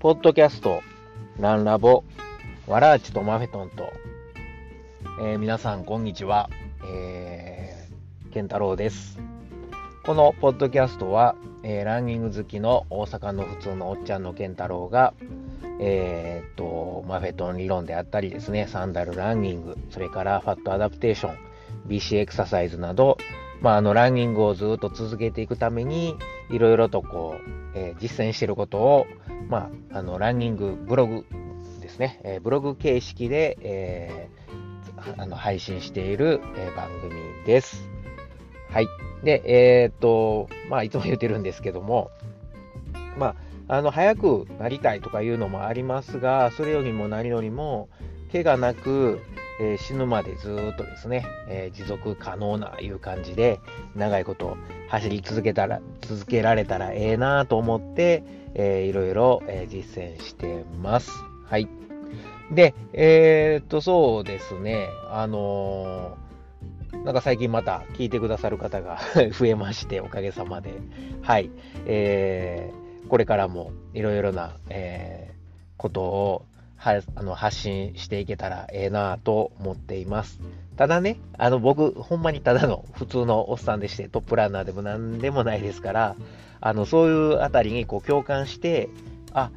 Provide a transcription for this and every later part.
ポッドキャスト、ランラボ、ワラーチとマフェトンと、えー、皆さん、こんにちは。えー、ケンタロウです。このポッドキャストは、えー、ランニング好きの大阪の普通のおっちゃんのケンタロウが、えー、っと、マフェトン理論であったりですね、サンダルランニング、それからファットアダプテーション、BC エクササイズなど、まあ、あの、ランニングをずっと続けていくために、いろいろとこう、えー、実践していることを、まあ、あの、ランニングブログですね、えー、ブログ形式で、えー、あの配信している、え番組です。はい。で、え、っと、まあ、いつも言ってるんですけども、まあ、あの、早くなりたいとかいうのもありますが、それよりも何よりも、怪我なく、え、死ぬまでずっとですね、え、持続可能ないう感じで、長いこと走り続けたら、続けられたらええなと思って、えー、いろいろ、え、実践してます。はい。で、えー、っと、そうですね、あのー、なんか最近また聞いてくださる方が 増えまして、おかげさまで。はい。えー、これからもいろいろな、えー、ことをはあの発信していけたらええなぁと思っています。ただね、あの僕、ほんまにただの普通のおっさんでして、トップランナーでも何でもないですから、あのそういうあたりにこう共感して、あ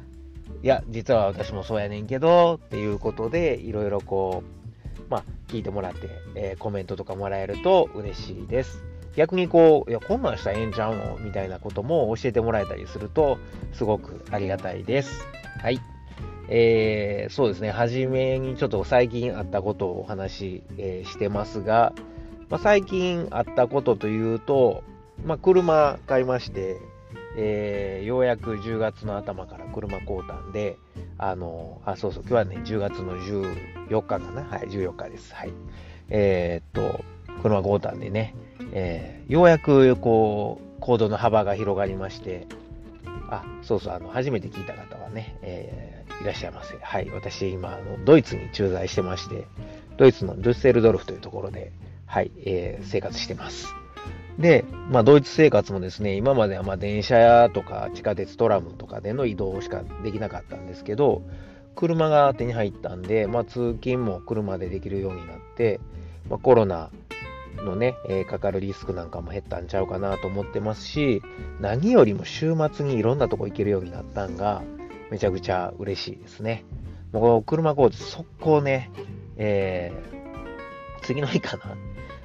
いや、実は私もそうやねんけど、っていうことで、いろいろこう、まあ、聞いてもらって、えー、コメントとかもらえると嬉しいです。逆にこう、いや、こんなんしたらええんちゃうの？みたいなことも教えてもらえたりすると、すごくありがたいです。はい。えー、そうですね、初めにちょっと最近あったことをお話し、えー、してますが、まあ、最近あったことというと、まあ、車買いまして、えー、ようやく10月の頭から車買うたんで、あの、あ、そうそう、今日はね、10月の14日かな。はい、14日です。はい。え、っと、車買うたんでね、えー、ようやくこう、行動の幅が広がりまして、あ、そうそう、あの、初めて聞いた方はね、えー、いらっしゃいませ。はい、私、今、あのドイツに駐在してまして、ドイツのルッセルドルフというところで、はい、えー、生活してます。で、まあ、ドイツ生活もですね、今まではま電車やとか地下鉄トラムとかでの移動しかできなかったんですけど、車が手に入ったんで、まあ、通勤も車でできるようになって、まあ、コロナのね、えー、かかるリスクなんかも減ったんちゃうかなと思ってますし、何よりも週末にいろんなとこ行けるようになったんが、めちゃくちゃ嬉しいですね。もう車工事速攻ね、えー、次の日かな、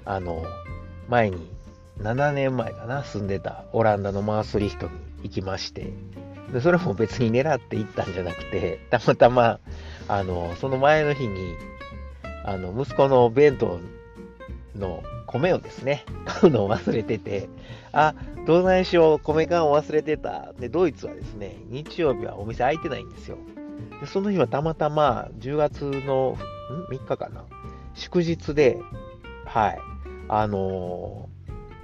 あの、前に、7年前かな、住んでたオランダのマースリヒトに行きまして、でそれも別に狙って行ったんじゃなくて、たまたま、あの、その前の日に、あの、息子の弁当の米をですね、買うのを忘れてて、あ、どないしよう、米缶を忘れてた。で、ドイツはですね、日曜日はお店開いてないんですよ。で、その日はたまたま10月のん？3日かな、祝日で、はい、あの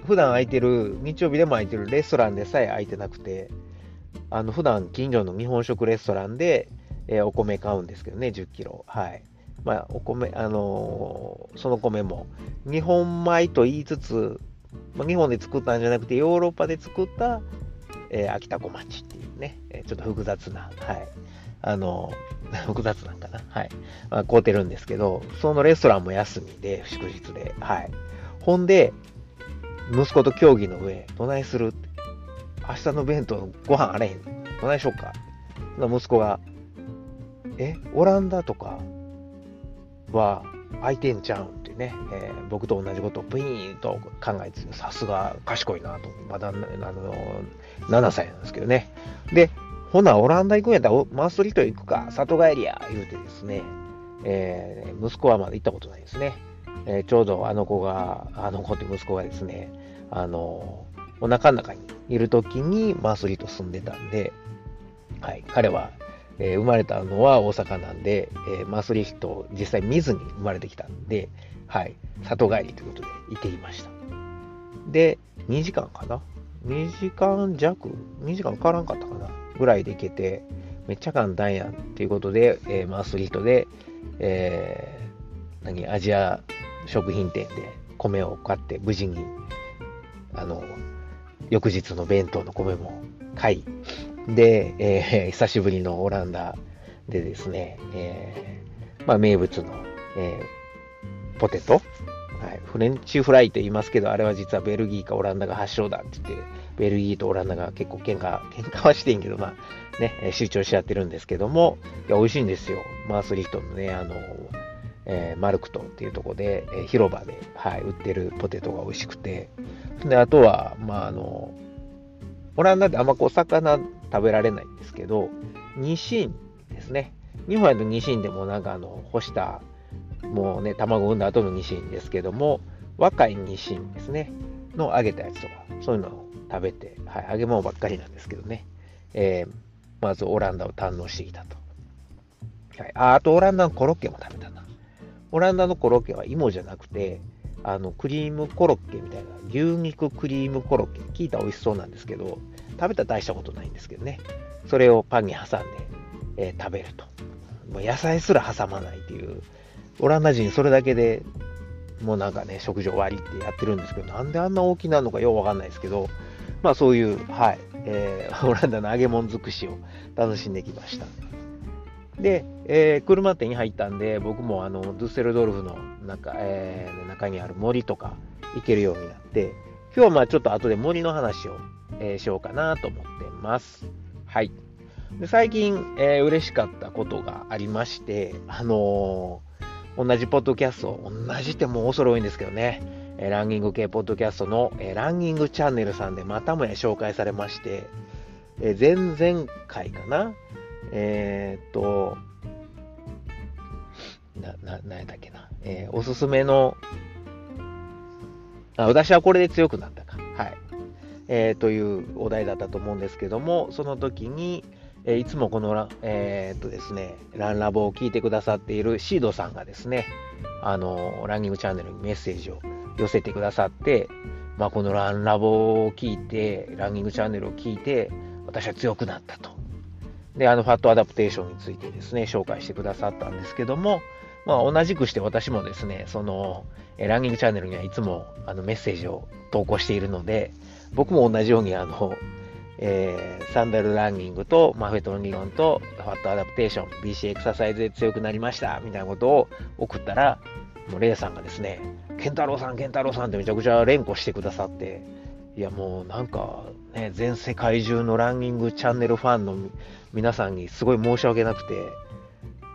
ー、普段空いてる、日曜日でも空いてるレストランでさえ空いてなくて、あの、普段近所の日本食レストランで、えー、お米買うんですけどね、10キロ。はい。まあ、お米、あのー、その米も、日本米と言いつつ、まあ、日本で作ったんじゃなくて、ヨーロッパで作った、えー、秋田小町っていうね、え、ちょっと複雑な、はい、あの、複雑なんかな、はい、まあ、買うてるんですけど、そのレストランも休みで、祝日で、はい。ほんで、息子と協議の上、どないするって。明日の弁当ご飯あれへん。どないしようか。息子が、え、オランダとか、は空いてんちゃうんってね、えー、僕と同じことをブイーンと考えてさすが賢いなとまだあの7歳なんですけどね。でほなオランダ行くんやったらマーストリート行くか里帰りや言うてですね、えー、息子はまだ行ったことないですね、えー、ちょうどあの子があの子って息子がですねあのお腹の中にいる時にマースリート住んでたんで、はい、彼はえー、生まれたのは大阪なんで、えー、マスリヒトを実際見ずに生まれてきたんで、はい、里帰りということで行ってきました。で、2時間かな ?2 時間弱 ?2 時間かからんかったかな？ぐらいで行けて、めっちゃ簡単やんっていうことで、えー、マスリヒトで、えー、何、アジア食品店で米を買って無事に、あの、翌日の弁当の米も買い、で、えー、久しぶりのオランダでですね、えー、まあ、名物の、えー、ポテト、はい、フレンチフライと言いますけど、あれは実はベルギーかオランダが発祥だって言って、ベルギーとオランダが結構喧嘩、喧嘩はしてんけど、まあね、主張し合ってるんですけども、いや、美味しいんですよ。マースリヒトのね、あの、えー、マルクトンっていうとこで、えー、広場で、はい、売ってるポテトが美味しくて、で、あとは、まあ、あの、オランダであんまこう魚食べられないんですけど、ニシンですね。日本やとニシンでもなんかあの、干した、もうね、卵を産んだ後のニシンですけども、若いニシンですね。の揚げたやつとか、そういうのを食べて、はい、揚げ物ばっかりなんですけどね。えー、まずオランダを堪能してきたと。はい、ああとオランダのコロッケも食べたな。オランダのコロッケは芋じゃなくて、あのクリームコロッケみたいな牛肉クリームコロッケ聞いたら美味しそうなんですけど食べたら大したことないんですけどねそれをパンに挟んで、えー、食べるともう野菜すら挟まないっていうオランダ人それだけでもうなんかね食事終わりってやってるんですけどなんであんな大きなのかようわかんないですけどまあそういうはい、えー、オランダの揚げ物尽くしを楽しんできましたで、えー、車店に入ったんで、僕もあのドゥッセルドルフの中,、えー、中にある森とか行けるようになって、今日はまあちょっと後で森の話を、えー、しようかなと思ってます。はい。で最近、えー、嬉しかったことがありまして、あのー、同じポッドキャスト、同じってもう恐れ多いんですけどね、えー、ランニング系ポッドキャストの、えー、ランニングチャンネルさんでまたもや紹介されまして、えー、前々回かな、えー、っと、な、な、なんやったっけな？えー、おすすめの、あ、私はこれで強くなったか。はい。えー、というお題だったと思うんですけども、その時に、え、いつもこのラ、えー、っとですね、ランラボを聞いてくださっているシードさんがですね、あの、ランニングチャンネルにメッセージを寄せてくださって、まあ、このランラボを聞いて、ランニングチャンネルを聞いて、私は強くなったと。で、あの、 fat adaptation についてですね、紹介してくださったんですけども、まあ、同じくして私もですね、その、ランニングチャンネルにはいつもあのメッセージを投稿しているので、僕も同じようにあの、えー、サンダルランニングとマフェトン理論とファットアダプテーション、BC エクササイズで強くなりましたみたいなことを送ったら、もうレイさんがですね、ケンタロウさん、ケンタロウさんってめちゃくちゃ連呼してくださって、いやもうなんかね、全世界中のランニングチャンネルファンの皆さんにすごい申し訳なくて、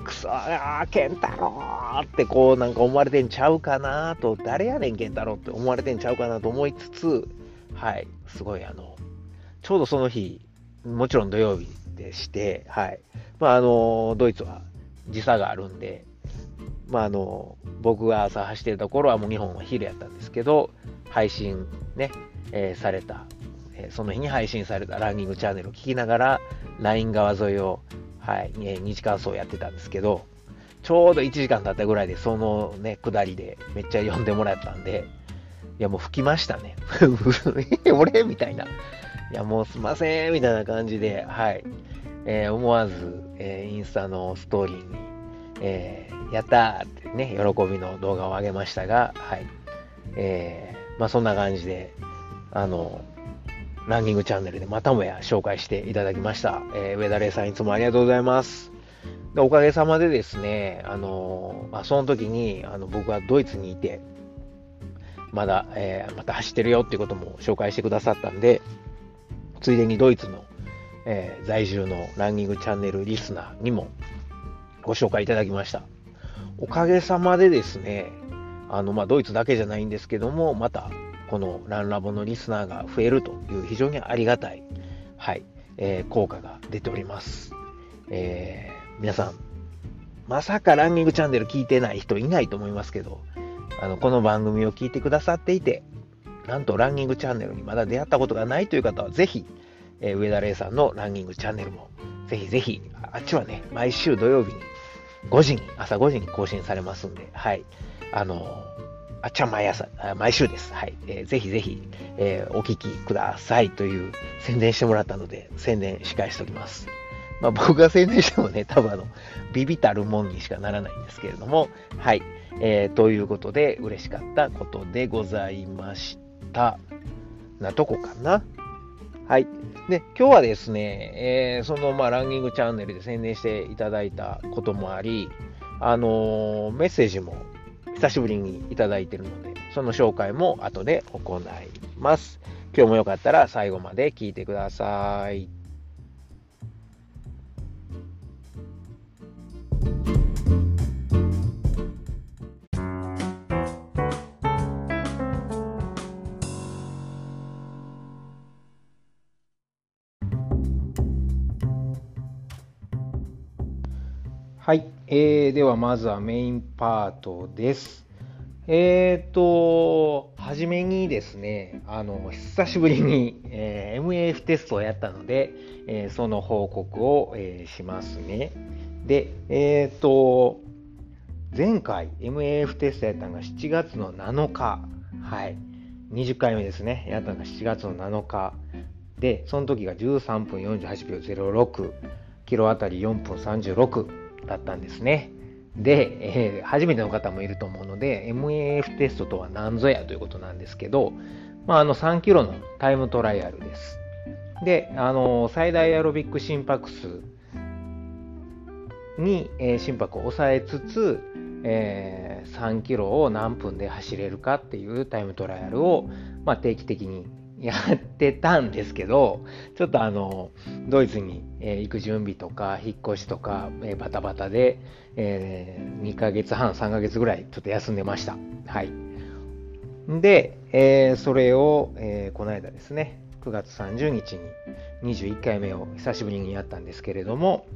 くそー、ケンタロウってこうなんか思われてんちゃうかなと、誰やねんケンタロウって思われてんちゃうかなと思いつつ、はい、すごいあの、ちょうどその日、もちろん土曜日でして、はい、まああの、ドイツは時差があるんで、まああの、僕が朝走ってた頃はもう日本は昼やったんですけど、配信ね、えー、された、えー、その日に配信されたランニングチャンネルを聞きながら、ライン川沿いを、はい、えー、2時間走やってたんですけど、ちょうど1時間経ったぐらいで、そのね、下りでめっちゃ呼んでもらったんで、いやもう吹きましたね。俺？みたいな。いやもうすいません、みたいな感じで、はい。えー、思わず、えー、インスタのストーリーに、えー、やったーってね、喜びの動画を上げましたが、はい。えー、まあそんな感じで、あの、ランニングチャンネルでまたもや紹介していただきました。えー、上田玲さんいつもありがとうございます。でおかげさまでですね、あの、まあ、その時にあの僕はドイツにいて、まだ、えー、また走ってるよっていうことも紹介してくださったんで、ついでにドイツの、えー、在住のランニングチャンネルリスナーにもご紹介いただきました。おかげさまでですね、あの、まあ、ドイツだけじゃないんですけども、またこのランラボのリスナーが増えるという非常にありがたい、はい、えー、効果が出ております。えー、皆さん、まさかランニングチャンネル聞いてない人いないと思いますけど、あの、この番組を聞いてくださっていて、なんとランニングチャンネルにまだ出会ったことがないという方は、ぜひ、えー、上田玲さんのランニングチャンネルも、ぜひぜひ、あっちはね、毎週土曜日に5時に、朝5時に更新されますんで、はい。あのあっちゃ毎朝、毎週です。はい。えー、ぜひぜひ、えー、お聞きくださいという宣伝してもらったので、宣伝し返しておきます。まあ僕が宣伝してもね、多分あの、ビビたるもんにしかならないんですけれども、はい。えー、ということで、嬉しかったことでございました。なとこかな。はい。で、今日はですね、えー、その、まあ、ランニングチャンネルで宣伝していただいたこともあり、あのー、メッセージも久しぶりにいただいているので、その紹介も後で行います。今日もよかったら最後まで聞いてください。えー、ではまずはメインパートです。えっ、と、はじめにですね、あの、久しぶりに、えー、MAF テストをやったので、えー、その報告を、えしますね。で、えっ、と、前回 MAF テストやったのが7月の7日、はい、20回目ですね、やったのが7月の7日。で、その時が13分48秒06、キロあたり4分36。だったんですね。で、えー、初めての方もいると思うので、MAF テストとは何ぞやということなんですけど、まあ、あの3キロのタイムトライアルです。で、あの最大アロビック心拍数に、えー、心拍を抑えつつ、えー、3キロを何分で走れるかっていうタイムトライアルを、まあ、定期的にやってたんですけど、ちょっとあの、ドイツに、え行く準備とか、引っ越しとか、えバタバタで、え、2ヶ月半、3ヶ月ぐらいちょっと休んでました。はい。で、え、それを、えー、この間ですね、9月30日に21回目を久しぶりにやったんですけれども、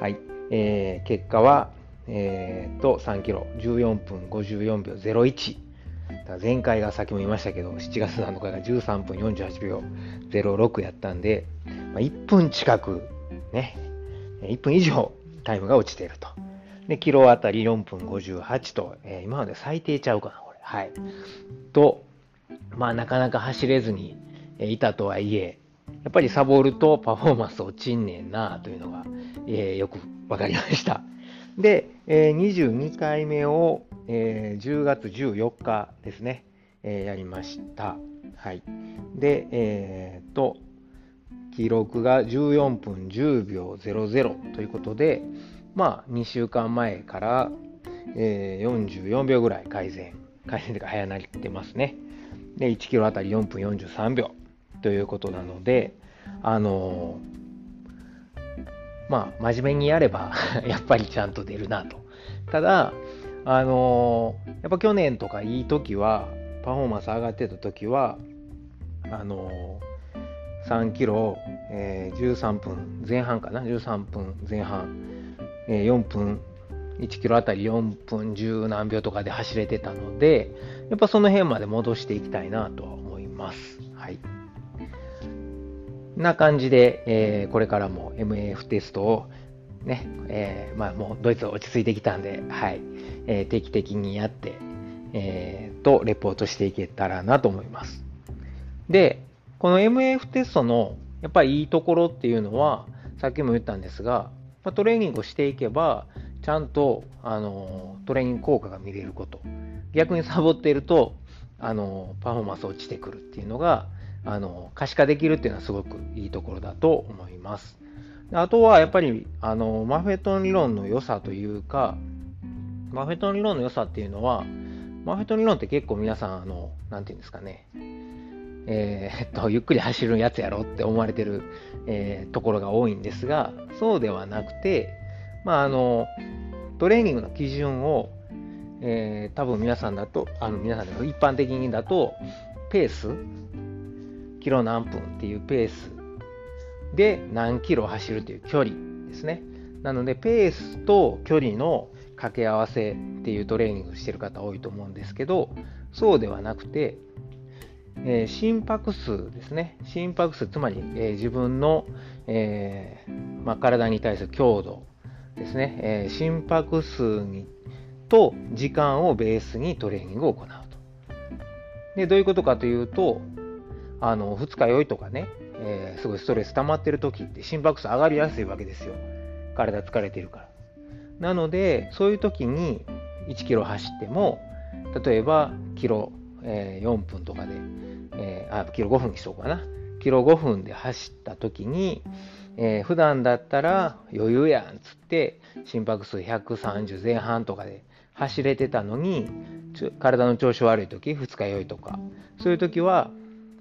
はい、え、結果は、えー、と3キロ14分54秒01前回がさっきも言いましたけど、7月7日が13分48秒06やったんで、まあ、1分近く、ね、1分以上タイムが落ちていると。で、キロあたり4分58と、えー、今まで最低ちゃうかな、これ。はい。と、まあ、なかなか走れずにいたとはいえ、やっぱりサボるとパフォーマンス落ちんねんなというのが、えー、よくわかりました。で、えー、22回目をえー、10月14日ですね、えー、やりました。はい。で、えー、と、記録が14分10秒00ということで、まあ、2週間前から、えー、44秒ぐらい改善、改善というか早なってますね。で、1キロあたり4分43秒ということなので、あのー、まあ、真面目にやれば やっぱりちゃんと出るなと。ただ、あのー、やっぱ去年とかいい時は、パフォーマンス上がってた時は、あのー、3キロ、えー、13分前半かな、13分前半、えー、4分、1キロあたり4分10何秒とかで走れてたので、やっぱその辺まで戻していきたいなとは思います。はい。な感じで、えー、これからも MAF テストをね、えー、まあもうドイツは落ち着いてきたんで、はい、えー、定期的にやって、えー、と、レポートしていけたらなと思います。で、この MAF テストのやっぱりいいところっていうのは、さっきも言ったんですが、まあ、トレーニングをしていけば、ちゃんとあのトレーニング効果が見れること。逆にサボっていると、あのパフォーマンス落ちてくるっていうのが、あの可視化できるっていうのはすごくいいところだと思います。あとはやっぱりあのマフェトン理論の良さというか、マフェトン理論の良さっていうのは、マフェトン理論って結構皆さん、あの、なんていうんですかね、えー、っと、ゆっくり走るやつやろって思われてる、えー、ところが多いんですが、そうではなくて、まあ、あの、トレーニングの基準を、えー、多分皆さんだと、あの皆さんだと、一般的にだと、ペース、キロ何分っていうペースで何キロ走るという距離ですね。なので、ペースと距離の掛け合わせっていうトレーニングしてる方多いと思うんですけど、そうではなくて、えー、心拍数ですね。心拍数、つまり、えー、自分の、えー、まあ、体に対する強度ですね。え心拍数にと時間をベースにトレーニングを行うと。で、どういうことかというと、あの、二日酔いとかね、えすごいストレス溜まってる時って心拍数上がりやすいわけですよ。体疲れてるから。なので、そういう時に1キロ走っても、例えばキロ、えー、4分とかで、えー、あ、キロ5分にしようかな。キロ5分で走った時に、えー、普段だったら余裕やんっつって心拍数130前半とかで走れてたのに体の調子悪い時二日酔いとかそういう時は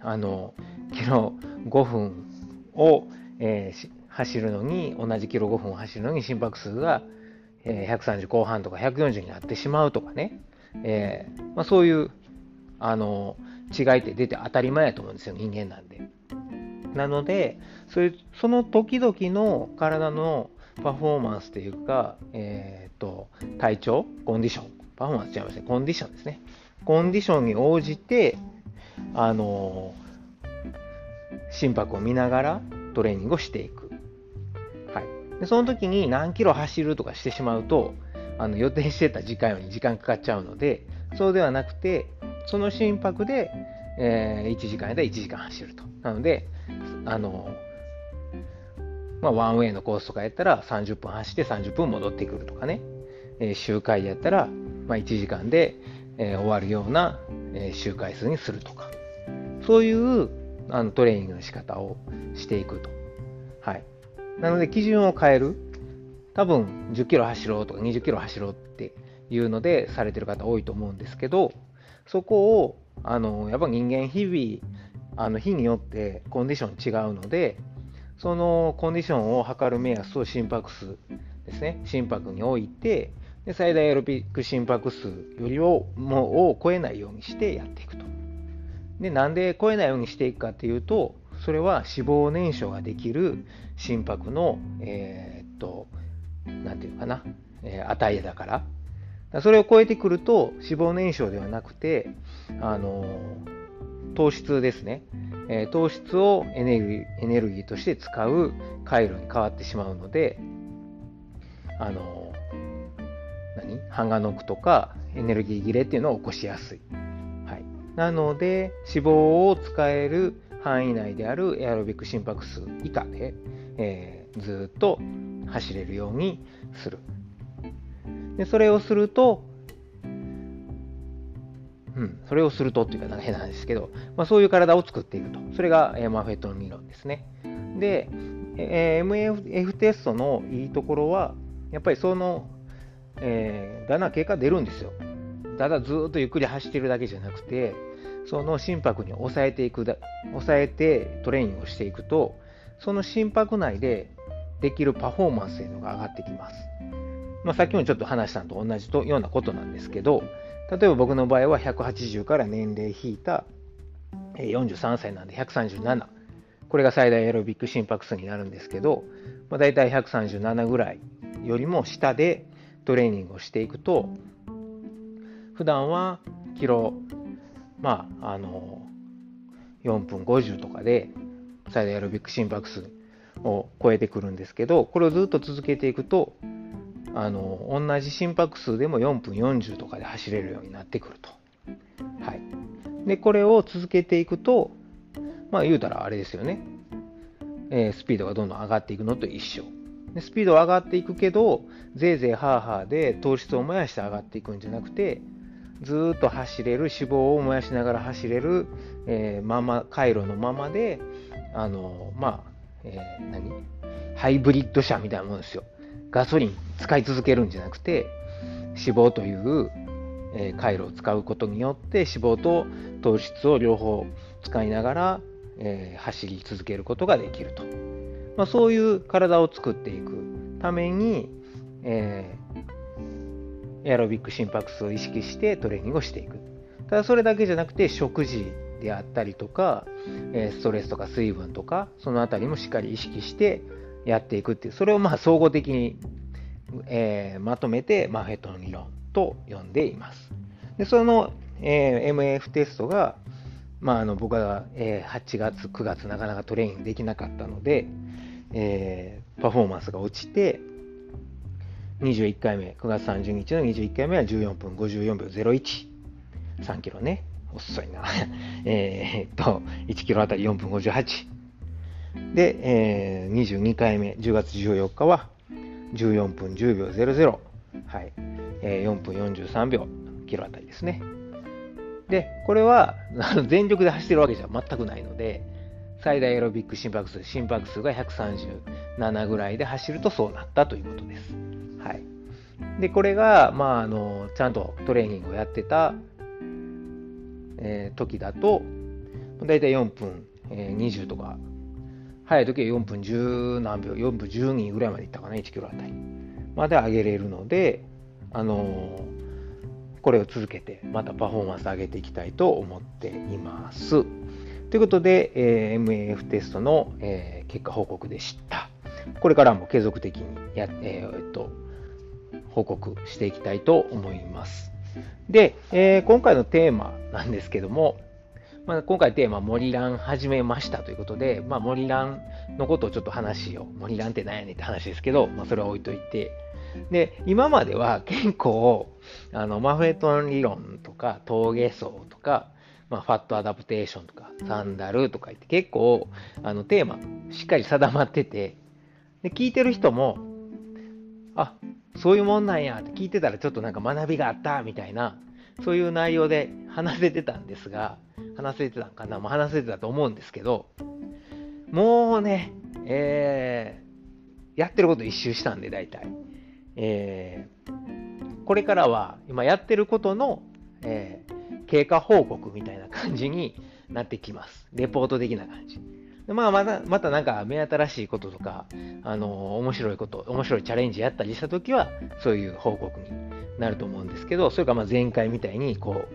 あのキロ5分を、えー、走るのに同じキロ5分を走るのに心拍数が、えー、130後半とか140になってしまうとかね、えーまあ、そういうあの違いって出て当たり前やと思うんですよ人間なんで。なのでそれその時々の体のパフォーマンスというか、えーと、体調コンディション。パフォーマンス違いますねコンディションですね。コンディションに応じてあの心拍を見ながらトレーニングをしていく、はい、でその時に何キロ走るとかしてしまうとあの予定してた時間より時間かかっちゃうのでそうではなくてその心拍で、えー、1時間やったら1時間走ると。なのであのまあ、ワンウェイのコースとかやったら30分走って30分戻ってくるとかね、えー、周回やったら、まあ、1時間で、えー、終わるような、えー、周回数にするとか、そういうあのトレーニングの仕方をしていくと。はい。なので、基準を変える。多分、10キロ走ろうとか20キロ走ろうっていうのでされてる方多いと思うんですけど、そこを、あの、やっぱ人間日々、あの日によってコンディション違うので、そのコンディションを測る目安と心拍数ですね、心拍に置いて、で最大エロビック心拍数よりをもを超えないようにしてやっていくと。で、なんで超えないようにしていくかっていうと、それは脂肪燃焼ができる心拍の、えー、っと、なんていうかな、えー、値だから。それを超えてくると脂肪燃焼ではなくて、あの糖質ですね。えー、糖質をエネルギーエネルギーとして使う回路に変わってしまうので、あの何？ハンガノクとかエネルギー切れっていうのを起こしやすい。なので、脂肪を使える範囲内であるエアロビック心拍数以下で、えー、ずっと走れるようにする。でそれをすると、うん、それをするとっていうかなんか変なんですけど、まあ、そういう体を作っていくと。それが、えー、マフェットの理論ですね。で、え、MF テストのいいところは、やっぱりその、えー、だんだん結果出るんですよ。ただずっとゆっくり走ってるだけじゃなくて、その心拍に抑えていくだ、抑えてトレーニングをしていくと、その心拍内でできるパフォーマンスというのが上がってきます。まあ、さっきもちょっと話したのと同じとようなことなんですけど、例えば僕の場合は180から年齢引いた43歳なんで137。これが最大エアロビック心拍数になるんですけど、まあ、大体137ぐらいよりも下でトレーニングをしていくと、普段はキロ、まあ、あの、4分50とかで最大エアロビック心拍数を超えてくるんですけど、これをずっと続けていくと、あの同じ心拍数でも4分40とかで走れるようになってくると。はい、でこれを続けていくとまあ言うたらあれですよね、えー、スピードがどんどん上がっていくのと一緒。でスピードは上がっていくけどぜいぜいハーハーで糖質を燃やして上がっていくんじゃなくてずっと走れる脂肪を燃やしながら走れる、えー、まま回路のままであのまあ、えー、何？ハイブリッド車みたいなもんですよ。ガソリン使い続けるんじゃなくて脂肪という、え回路を使うことによって脂肪と糖質を両方使いながら、えー、走り続けることができると、まあ、そういう体を作っていくために、えー、エアロビック心拍数を意識してトレーニングをしていくただそれだけじゃなくて食事であったりとか、えストレスとか水分とかそのあたりもしっかり意識してやっていくっていう、それをまあ総合的に、えー、まとめてマフェットの理論と呼んでいます。でその、えー、MF テストが、まあ、あの僕は、えー、8月、9月なかなかトレーニングできなかったので、えー、パフォーマンスが落ちて、21回目、9月30日の21回目は14分54秒01。3キロね。遅いな。えっと、1キロあたり4分58。で、えー、22回目、10月14日は14分10秒00、はいえー、4分43秒キロあたりですね。で、これは全力で走ってるわけじゃ全くないので、最大エロビック心拍数、心拍数が137ぐらいで走るとそうなったということです。はい。で、これが、まあ、あの、ちゃんとトレーニングをやってた、えー、時だと、だいたい4分、えー、20とか、早い時は4分10何秒、4分12ぐらいまでいったかな、1キロあたり。まで上げれるので、あのー、これを続けて、またパフォーマンス上げていきたいと思っています。ということで、えー、MAF テストの、えー、結果報告でした。これからも継続的にや、えー、っと報告していきたいと思います。で、えー、今回のテーマなんですけども、まあ、今回テーマ、森蘭始めましたということで、まあ、森蘭のことをちょっと話を、森蘭って何やねんって話ですけど、まあ、それは置いといて、で、今までは結構、あの、マフェトン理論とか、峠層とか、まあ、ファットアダプテーションとか、サンダルとか言って結構、あの、テーマ、しっかり定まってて、で、聞いてる人も、あ、そういうもんなんやって聞いてたらちょっとなんか学びがあったみたいな、そういう内容で話せてたんですが、話せてたんかな、まあ、話せてたと思うんですけど、もうね、えー、やってること一周したんで、大体。えー、これからは、今やってることの、え、経過報告みたいな感じになってきます。レポート的な感じ。まあ、また、またなんか目新しいこととか、あの、面白いこと、面白いチャレンジやったりしたときは、そういう報告になると思うんですけど、それかまあ前回みたいに、こう、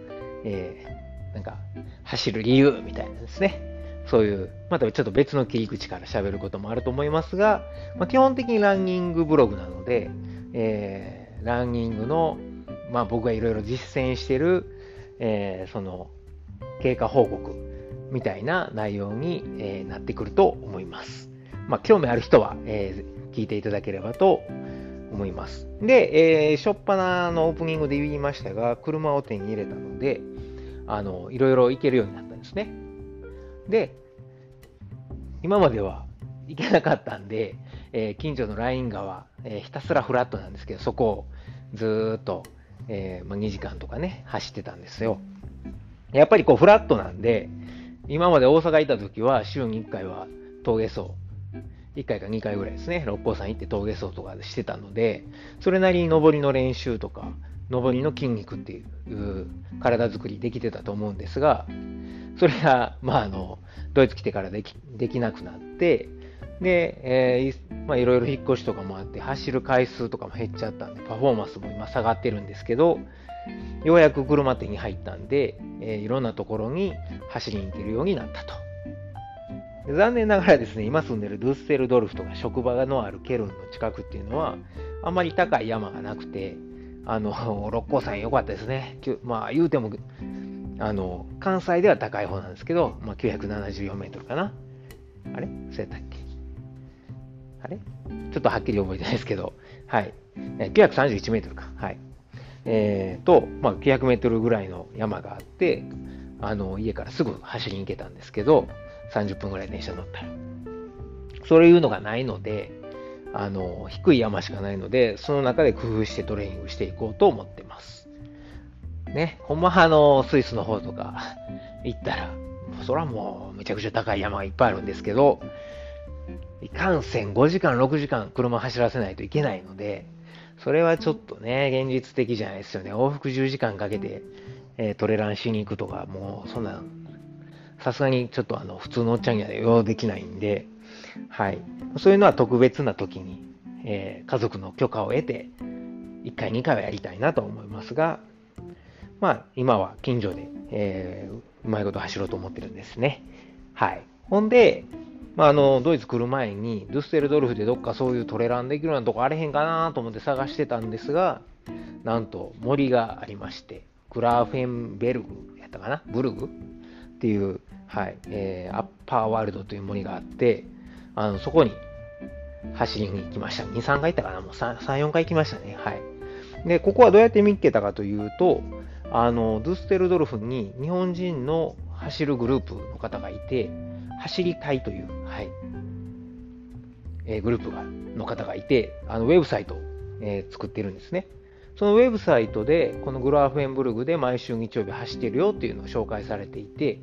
えー、なんか、走る理由みたいなですね。そういう、またちょっと別の切り口から喋ることもあると思いますが、まあ、基本的にランニングブログなので、えー、ランニングの、まあ僕がいろいろ実践してるえー、その経過報告みたいな内容に、えー、なってくると思います。まあ、興味ある人は、えー、聞いていただければと思います。で、えー、初っ端のオープニングで言いましたが、車を手に入れたので、あの、いろいろ行けるようになったんですね。で、今までは行けなかったんで、えー、近所のライン川、えー、ひたすらフラットなんですけど、そこをずっとえー、まあ、2時間とかね、走ってたんですよ。やっぱりこうフラットなんで、今まで大阪行った時は週に1回は峠走、1回か2回ぐらいですね、六甲山行って峠走とかしてたので、それなりに上りの練習とか、上りの筋肉っていう体作りできてたと思うんですが、それが、まあ、あの、ドイツ来てからできできなくなって、で、えー、まあいろいろ引っ越しとかもあって、走る回数とかも減っちゃったんで、パフォーマンスも今下がってるんですけど、ようやく車手に入ったんで、えー、いろんなところに走りに行けるようになったと。残念ながらですね、今住んでるドゥッセルドルフとか職場のあるケルンの近くっていうのは、あんまり高い山がなくて、あの、六甲山良かったですね。まあ言うても、あの、関西では高い方なんですけど、まあ974メートルかな。あれ？そうやったっけ？あれちょっとはっきり覚えてないですけど、はい。931メートルか。はい。えー、と、まあ、900メートルぐらいの山があって、あの、家からすぐ走りに行けたんですけど、30分ぐらい電車乗ったら。そういうのがないので、あの、低い山しかないので、その中で工夫してトレーニングしていこうと思ってます。ね、ほんまあの、スイスの方とか行ったら、そらもうめちゃくちゃ高い山がいっぱいあるんですけど、いかんせん5時間、6時間車走らせないといけないので、それはちょっとね、現実的じゃないですよね。往復10時間かけて、えー、トレランしに行くとか、もうそんな、さすがにちょっとあの、普通のおっちゃんには用できないんで、はい。そういうのは特別な時に、えー、家族の許可を得て、1回、2回はやりたいなと思いますが、まあ、今は近所で、えー、うまいこと走ろうと思ってるんですね。はい。ほんで、まあ、あの、ドイツ来る前に、ドゥッセルドルフでどっかそういうトレランできるようなとこあれへんかなと思って探してたんですが、なんと森がありまして、クラーフェンベルグやったかな？ブルグ？っていう、はい、えー、アッパーワールドという森があって、あの、そこに走りに行きました。2、3回行ったかな？もう3、3 4回行きましたね。はい。で、ここはどうやって見つけたかというと、あの、ドゥステルドルフに日本人の走るグループの方がいて、走りたいという、はい、えー、グループがの方がいて、あのウェブサイトを、えー、作ってるんですね。そのウェブサイトで、このグラーフェンブルグで毎週日曜日走ってるよっていうのを紹介されていて、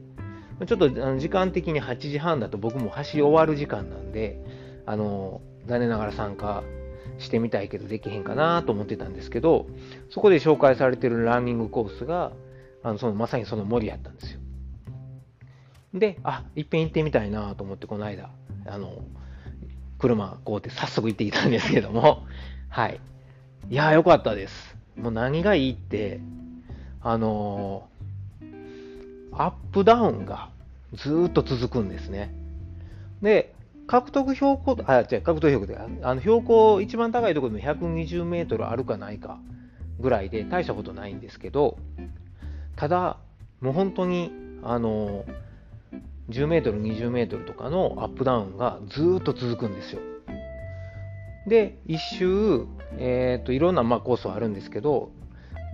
ちょっとあの時間的に8時半だと僕も走り終わる時間なんで、あの、残念ながら参加してみたいけどできへんかなと思ってたんですけど、そこで紹介されてるランニングコースが、あのそのまさにその森やったんですよ。で、あ、いっぺん行ってみたいなと思って、この間、あの、車こうって早速行ってきたんですけども、はい。いやー、よかったです。もう何がいいって、あのー、アップダウンがずっと続くんですね。で、獲得標高、あ、違う、獲得標高で、あの標高一番高いところでも120メートルあるかないかぐらいで大したことないんですけど、ただ、もう本当に、あのー、10メートル、20メートルとかのアップダウンがずっと続くんですよ。で、一周、えっ、ー、と、いろんなまあコースはあるんですけど、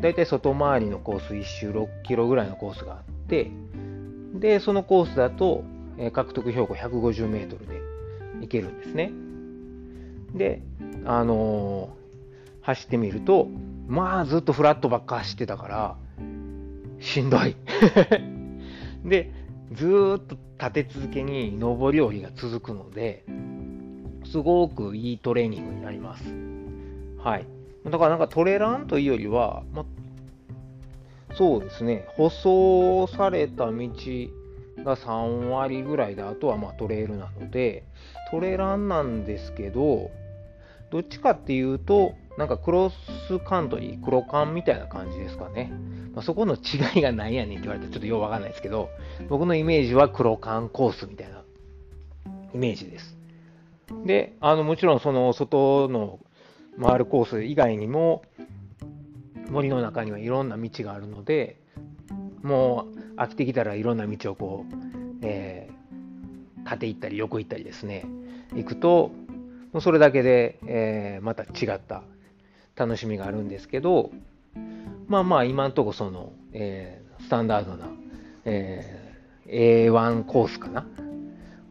大体外回りのコース1周6キロぐらいのコースがあって、で、そのコースだと、えー、獲得標高150メートルで行けるんですね。で、あのー、走ってみると、まあずっとフラットばっか走ってたから、しんどい。で、ずっと立て続けに上り下りが続くので、すごくいいトレーニングになります。はい。だからなんかトレランというよりは、ま、そうですね、舗装された道が3割ぐらいで、あとはまトレイルなので、トレランなんですけど、どっちかっていうと、なんかクロスカントリー、黒缶みたいな感じですかね。まあ、そこの違いが何やねんって言われたらちょっとようわかんないですけど、僕のイメージは黒缶コースみたいなイメージです。で、あのもちろんその外の回るコース以外にも、森の中にはいろんな道があるので、もう飽きてきたらいろんな道をこう、えー、縦行ったり横行ったりですね、行くと、もうそれだけで、えー、また違った楽しみがあるんですけど、まあまあ今んとこその、えー、スタンダードな、えー、A1 コースかな？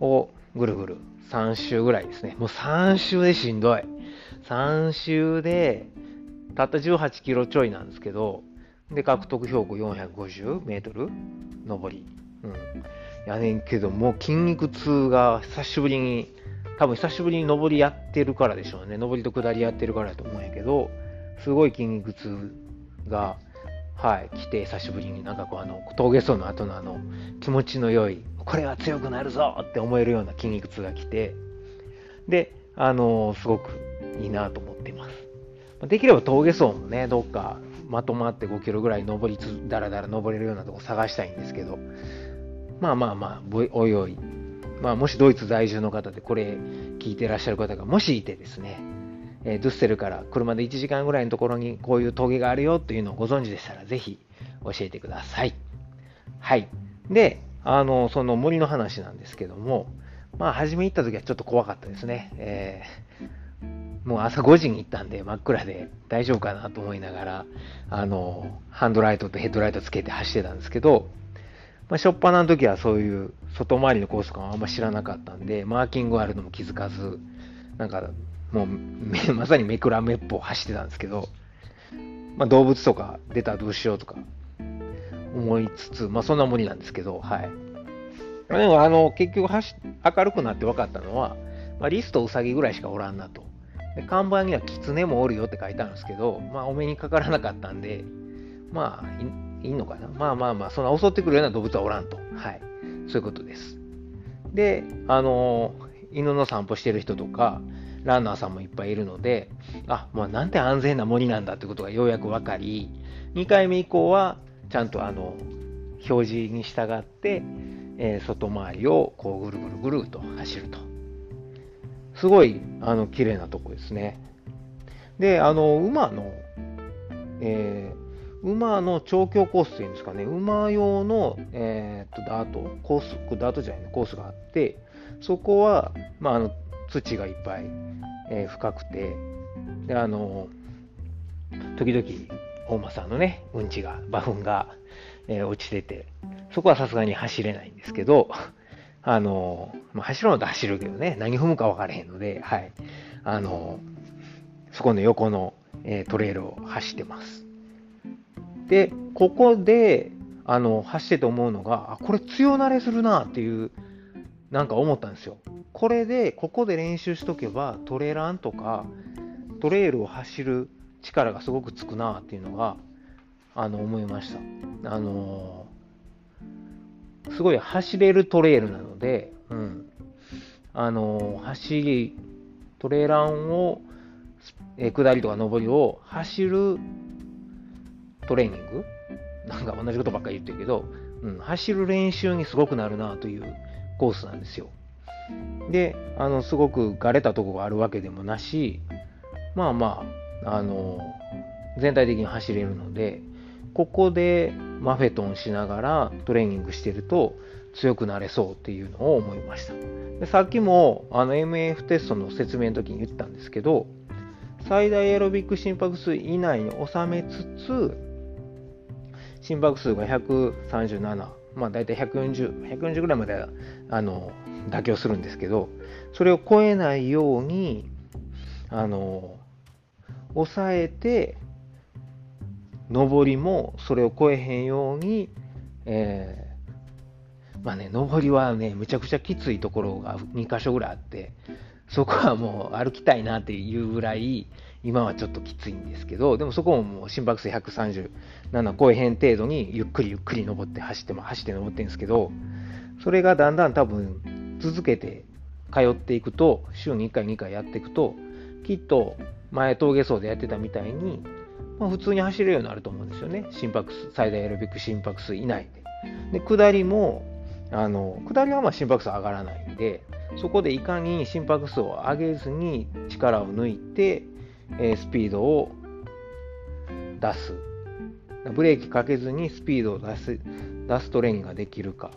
をぐるぐる3周ぐらいですね。もう3周でしんどい。3周で、たった18キロちょいなんですけど、で、獲得標高450メートル上り。うん。やねんけど、もう筋肉痛が久しぶりに多分久しぶりに上りやってるからでしょうね。上りと下りやってるからだと思うんやけど、すごい筋肉痛が、はい、来て久しぶりになんかこうあの峠走の後のあの気持ちの良い、これは強くなるぞって思えるような筋肉痛が来て、で、あのすごくいいなと思ってます。できれば峠走もね、どっかまとまって5キロぐらい登りつ、だらだら登れるようなとこ探したいんですけど、まあまあまあ、おいおい、まあ、もしドイツ在住の方でこれ聞いてらっしゃる方がもしいてですね、えー、ドゥッセルから車で1時間ぐらいのところにこういう峠があるよというのをご存知でしたらぜひ教えてください。はい。で、あの、その森の話なんですけども、まあ、初め行った時はちょっと怖かったですね。えー、もう朝5時に行ったんで真っ暗で大丈夫かなと思いながら、あの、ハンドライトとヘッドライトつけて走ってたんですけど、まあ、初っ端の時はそういう外回りのコースとかもあんま知らなかったんで、マーキングあるのも気づかず、なんかもう まさにめくらめっぽ走ってたんですけど、まあ、動物とか出たらどうしようとか思いつつ、まあそんな無理なんですけど、はい。でもあの結局走明るくなって分かったのは、まあ、リスとウサギぐらいしかおらんなと。で看板にはキツネもおるよって書いてあるんですけど、まあお目にかからなかったんで、まあいいのかな。まあまあまあ、そんな襲ってくるような動物はおらんと。はい。そういうことです。で、あの、犬の散歩してる人とか、ランナーさんもいっぱいいるので、あ、まあ、なんて安全な森なんだってことがようやく分かり、2回目以降は、ちゃんとあの、表示に従って、えー、外回りをこうぐるぐるぐると走ると。すごい、あの、綺麗なとこですね。で、あの、馬の、えー馬の調教コースっていうんですかね、馬用の、えー、っとダート、コース、ダートじゃないね、コースがあって、そこは、まあ、あの土がいっぱい、えー、深くて、で、あの、時々、大間さんのね、うんちが、馬糞が、えー、落ちてて、そこはさすがに走れないんですけど、あの、まあ、走るのと走るけどね、何踏むか分からへんので、はい。あの、そこの横の、えー、トレイルを走ってます。で、ここで、あの、走ってて思うのが、あ、これ強慣れするなっていう、なんか思ったんですよ。これで、ここで練習しとけば、トレランとか、トレイルを走る力がすごくつくなっていうのが、あの、思いました。あのー、すごい走れるトレイルなので、うん。あのー、走り、トレランを、え下りとか上りを走るトレーニング？なんか同じことばっかり言ってるけど、うん、走る練習にすごくなるなというコースなんですよ。で、あの、すごくがれたとこがあるわけでもなし、まあまあ、あの、全体的に走れるので、ここでマフェトンしながらトレーニングしてると強くなれそうっていうのを思いました。でさっきもあの MF テストの説明の時に言ったんですけど、最大エアロビック心拍数以内に収めつつ、心拍数が137、まあ大体140、140ぐらいまであの妥協するんですけど、それを超えないように、あの、抑えて、上りもそれを超えへんように、えー、まあね、上りはね、むちゃくちゃきついところが2箇所ぐらいあって、そこはもう歩きたいなっていうぐらい、今はちょっときついんですけど、でもそこももう心拍数137超えへん程度にゆっくりゆっくり登って走っても走って登ってるんですけど、それがだんだん多分続けて通っていくと、週に1回2回やっていくと、きっと前峠走でやってたみたいに、まあ、普通に走れるようになると思うんですよね。心拍数、最大エロビック心拍数以内で。で、下りも、あの、下りはま心拍数上がらないんで、そこでいかに心拍数を上げずに力を抜いて、え、スピードを出す。ブレーキかけずにスピードを出す出すトレーニングができるか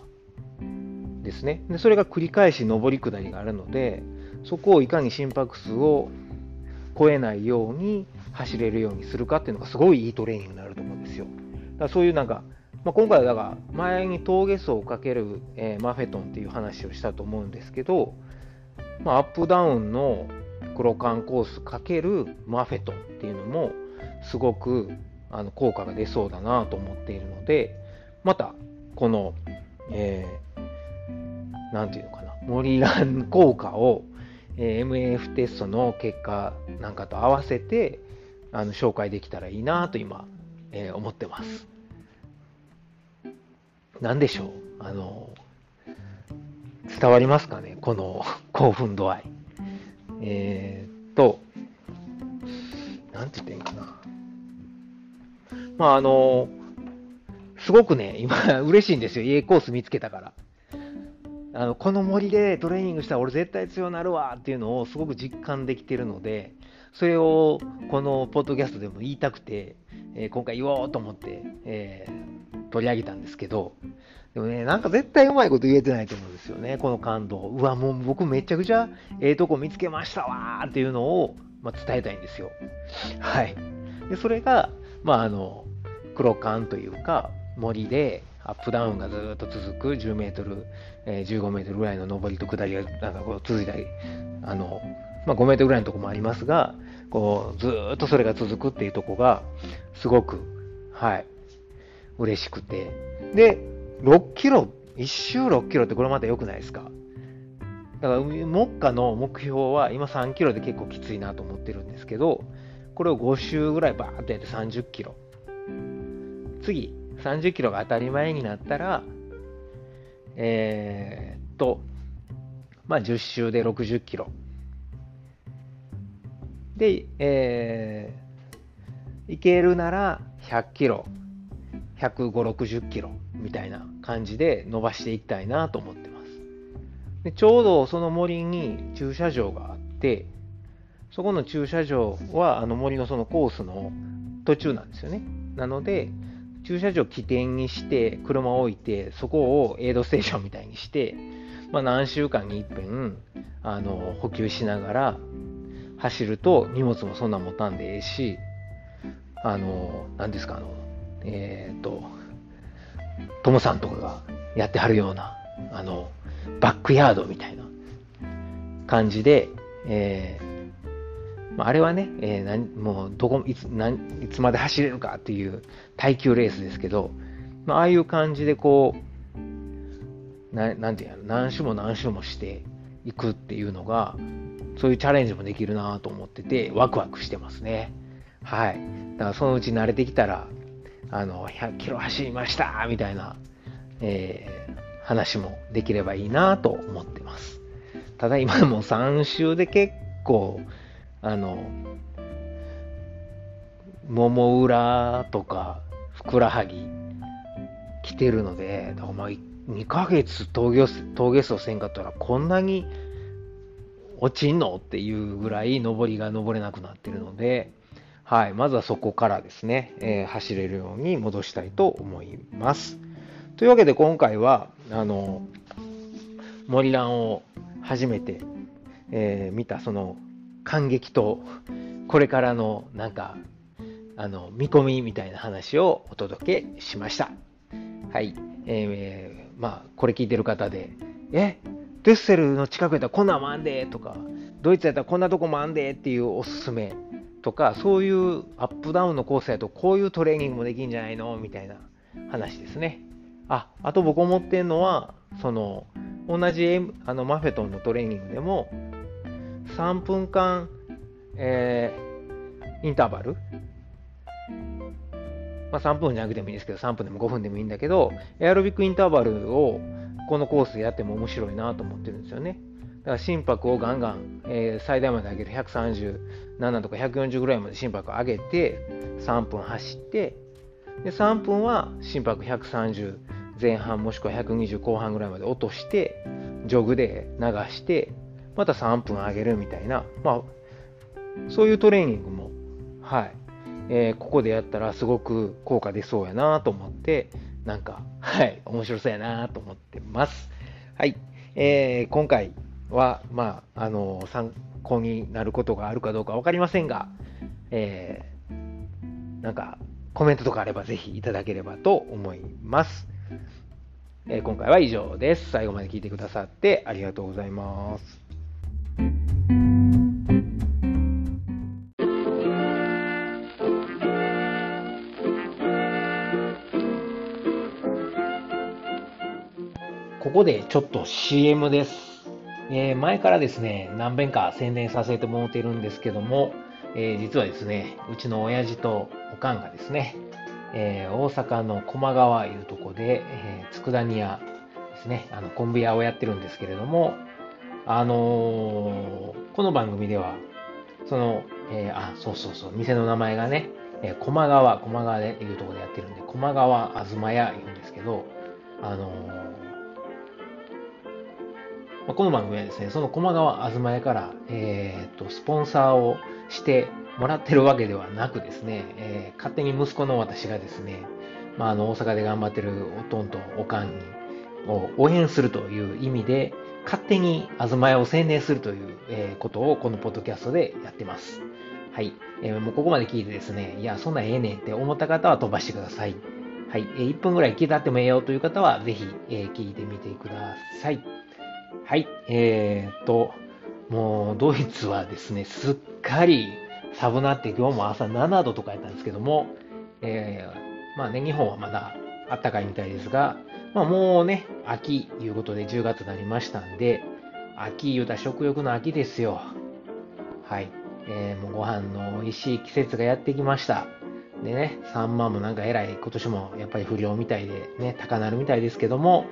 ですね。でそれが繰り返し上り下りがあるので、そこをいかに心拍数を超えないように走れるようにするかっていうのがすごいいいトレーニングになると思うんですよ。だからそういうなんか、まあ、今回はだから前に峠走をかける、えー、マフェトンっていう話をしたと思うんですけど、まあ、アップダウンの黒缶コースかけるマフェトンっていうのもすごくあの効果が出そうだなと思っているのでまたこの、えー、ていうのかなモリラン効果を、えー、MAF テストの結果なんかと合わせてあの紹介できたらいいなと今、えー、思ってます。何でしょう？あの伝わりますかね？この興奮度合い。えー、っと、なんて言っていいかな。まあ、あの、すごくね、今、嬉しいんですよ。家コース見つけたから。あのこの森でトレーニングしたら俺絶対強くなるわっていうのをすごく実感できてるので、それをこのポッドキャストでも言いたくて、えー、今回言おうと思って、えー、取り上げたんですけど、でもね、なんか絶対うまいこと言えてないと思うんですよね、この感動。うわ、もう僕めちゃくちゃええとこ見つけましたわーっていうのを、まあ、伝えたいんですよ。はい。で、それが、まあ、あの、黒缶というか、森でアップダウンがずっと続く10メートル、えー、15メートルぐらいの上りと下りがなんかこう続いたり、あの、まあ、5メートルぐらいのとこもありますが、こう、ずっとそれが続くっていうとこが、すごく、はい、嬉しくて。で、6キロ、1周6キロってこれまた良くないですか？だから、目下の目標は今3キロで結構きついなと思ってるんですけど、これを5周ぐらいバーってやって30キロ。次、30キロが当たり前になったら、えー、っと、まあ10周で60キロ。で、えー、いけるなら100キロ、150、60キロ。みたいな感じで伸ばしていきたいなと思ってます。でちょうどその森に駐車場があって、そこの駐車場はあの森のそのコースの途中なんですよね。なので、駐車場起点にして、車を置いて、そこをエイドステーションみたいにして、まあ、何週間に一遍あの補給しながら走ると荷物もそんな持たんでええし、あの、何ですか、あの、えっ、ー、と、トモさんとかがやってはるような、あの、バックヤードみたいな感じで、えー、あ、れはね、えー、もうどこいついつまで走れるかっていう耐久レースですけど、まあ、ああいう感じでこう、ななんていうの、何種も何種もしていくっていうのが、そういうチャレンジもできるなと思ってて、ワクワクしてますね。はい。だからそのうち慣れてきたら、あの、100キロ走りましたみたいな、えー、話もできればいいなと思ってます。ただ今も3週で結構、あの、もも裏とか、ふくらはぎ来てるので、だからまあ2ヶ月峠峠走せんかったらこんなに落ちんの？っていうぐらい登りが登れなくなってるので、はい、まずはそこからですね、えー、走れるように戻したいと思います。というわけで今回は、あの、森蘭を初めて、えー、見たその感激と、これからのなんか、あの、見込みみたいな話をお届けしました。はい。えー、まあ、これ聞いてる方で、え、デュッセルの近くやったらこんなんもあんでとか、ドイツやったらこんなとこもあんでっていうおすすめとか、そういうアップダウンのコースやとこういうトレーニングもできんじゃないのみたいな話ですね。あ、あと僕思ってんのは、その、同じあのマフェトンのトレーニングでも、3分間、えー、インターバルまあ、3分じゃなくてもいいんですけど、3分でも5分でもいいんだけど、エアロビックインターバルをこのコースでやっても面白いなと思ってるんですよね。だから心拍をガンガン、えー、最大まで上げる137とか140ぐらいまで心拍を上げて3分走ってで3分は心拍130前半もしくは120後半ぐらいまで落としてジョグで流してまた3分上げるみたいな、まあ、そういうトレーニングも、はいえー、ここでやったらすごく効果出そうやなと思ってなんか、はい、面白そうやなと思ってます。はい、えー、今回は、まあ、あの、参考になることがあるかどうか分かりませんが、えー、なんか、コメントとかあればぜひいただければと思います。えー、今回は以上です。最後まで聞いてくださってありがとうございます。ここでちょっと CM です。えー、前からですね、何遍か宣伝させてもらってるんですけども、えー、実はですね、うちの親父とおかんがですね、えー、大阪の駒川いうとこで、えー、佃煮屋ですね、あの、昆布屋をやってるんですけれども、あのこの番組では、その、えあ、そうそうそう、店の名前がね、え駒川、駒川でいうとこでやってるんで、駒川あずま屋言うんですけど、あのまあ、この番組はですね、その駒川あずま屋から、えー、と、スポンサーをしてもらってるわけではなくですね、えー、勝手に息子の私がですね、まあ、あの、大阪で頑張ってるおとんとおかんに、を応援するという意味で、勝手にあずま屋を宣伝するという、え、ことをこのポッドキャストでやってます。はい。えー、もうここまで聞いてですね、いや、そんなんええねんって思った方は飛ばしてください。はい。えー、1分ぐらい聞いたってもええよという方は、ぜひ、えー、聞いてみてください。はい、えー、っと、もうドイツはですね、すっかり寒なって今日も朝7度とかやったんですけども、えー、まあね、日本はまだ暖かいみたいですが、まあもうね、秋いうことで10月になりましたんで、秋言うたら食欲の秋ですよ。はい。えー、もうご飯の美味しい季節がやってきました。でね、サンマもなんか偉い、今年もやっぱり不良みたいでね、高なるみたいですけども、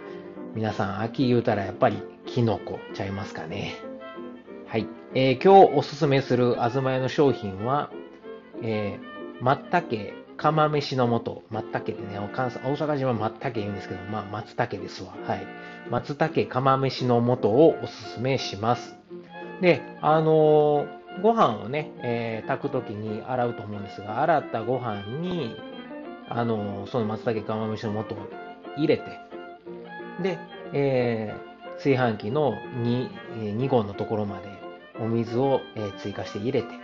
皆さん秋言うたらやっぱりキノコちゃいますかね。はい。えー、今日おすすめするあずま屋の商品は、えー、まったけ釜飯の素。まったけってね、大阪人はまったけ言うんですけど、まあ、松茸ですわ。はい。松茸釜飯の素をおすすめします。で、あのー、ご飯をね、えー、炊くときに洗うと思うんですが、洗ったご飯に、あのー、その松茸釜飯の素を入れて、で、えー、炊飯器の 2, 2号のところまでお水を、え追加して入れて、はい。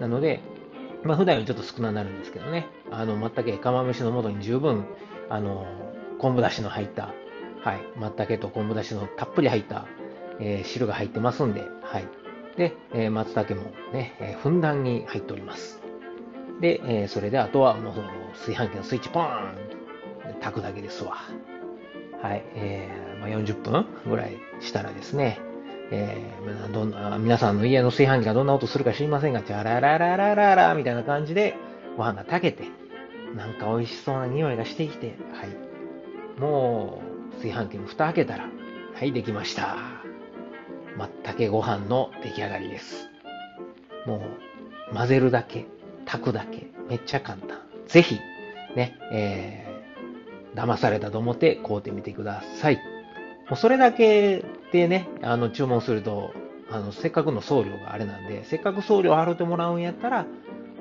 なので、まあ、普段よりちょっと少なくなるんですけどね、あの、まったけ釜飯の素に十分、あの、昆布だしの入った、はい、まったけと昆布だしのたっぷり入った、えー、汁が入ってますんで、はい。で、えー、松茸もね、えー、ふんだんに入っております。で、えー、それであとはもう炊飯器のスイッチポーン炊くだけですわ。はい。えー、まあ、40分ぐらいしたらですね、えー、どんな、皆さんの家の炊飯器がどんな音するか知りませんが、チャララララララみたいな感じで、ご飯が炊けて、なんか美味しそうな匂いがしてきて、はい。もう、炊飯器の蓋開けたら、はい、できました。まったけご飯の出来上がりです。もう、混ぜるだけ、炊くだけ、めっちゃ簡単。ぜひ、ね、えー、騙されたと思って買うてみてください。もうそれだけでね、あの、注文すると、あの、せっかくの送料があれなんで、せっかく送料払ってもらうんやったら、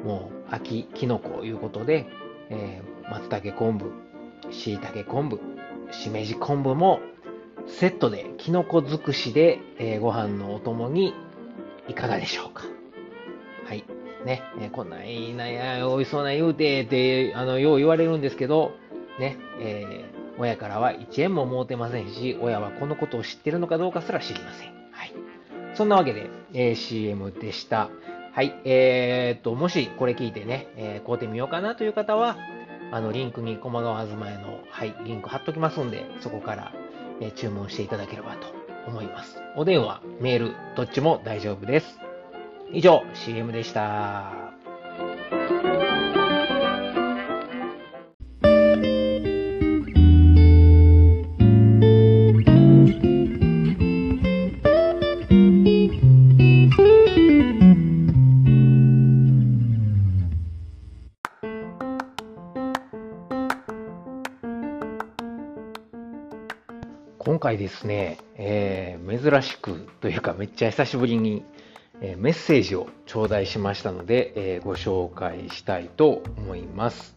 もう、秋、きのこいうことで、えー、松茸昆布、椎茸昆布、しめじ昆布も、セットで、きのこ尽くしで、えー、ご飯のお供に、いかがでしょうか。はい。ね、えこんないいなや、美味しそうな言うて、って、あの、よう言われるんですけど、ね、えー、親からは1円ももうてませんし、親はこのことを知ってるのかどうかすら知りません。はい。そんなわけで、えー、CM でした。はい。えー、っと、もしこれ聞いてね、えー、買うてみようかなという方は、あの、リンクに駒川あずまへの、はい、リンク貼っときますんで、そこから、え、注文していただければと思います。お電話、メール、どっちも大丈夫です。以上、CM でした。回ですね、えー、珍しくというかめっちゃ久しぶりにえメッセージを頂戴しましたので、えご紹介したいと思います。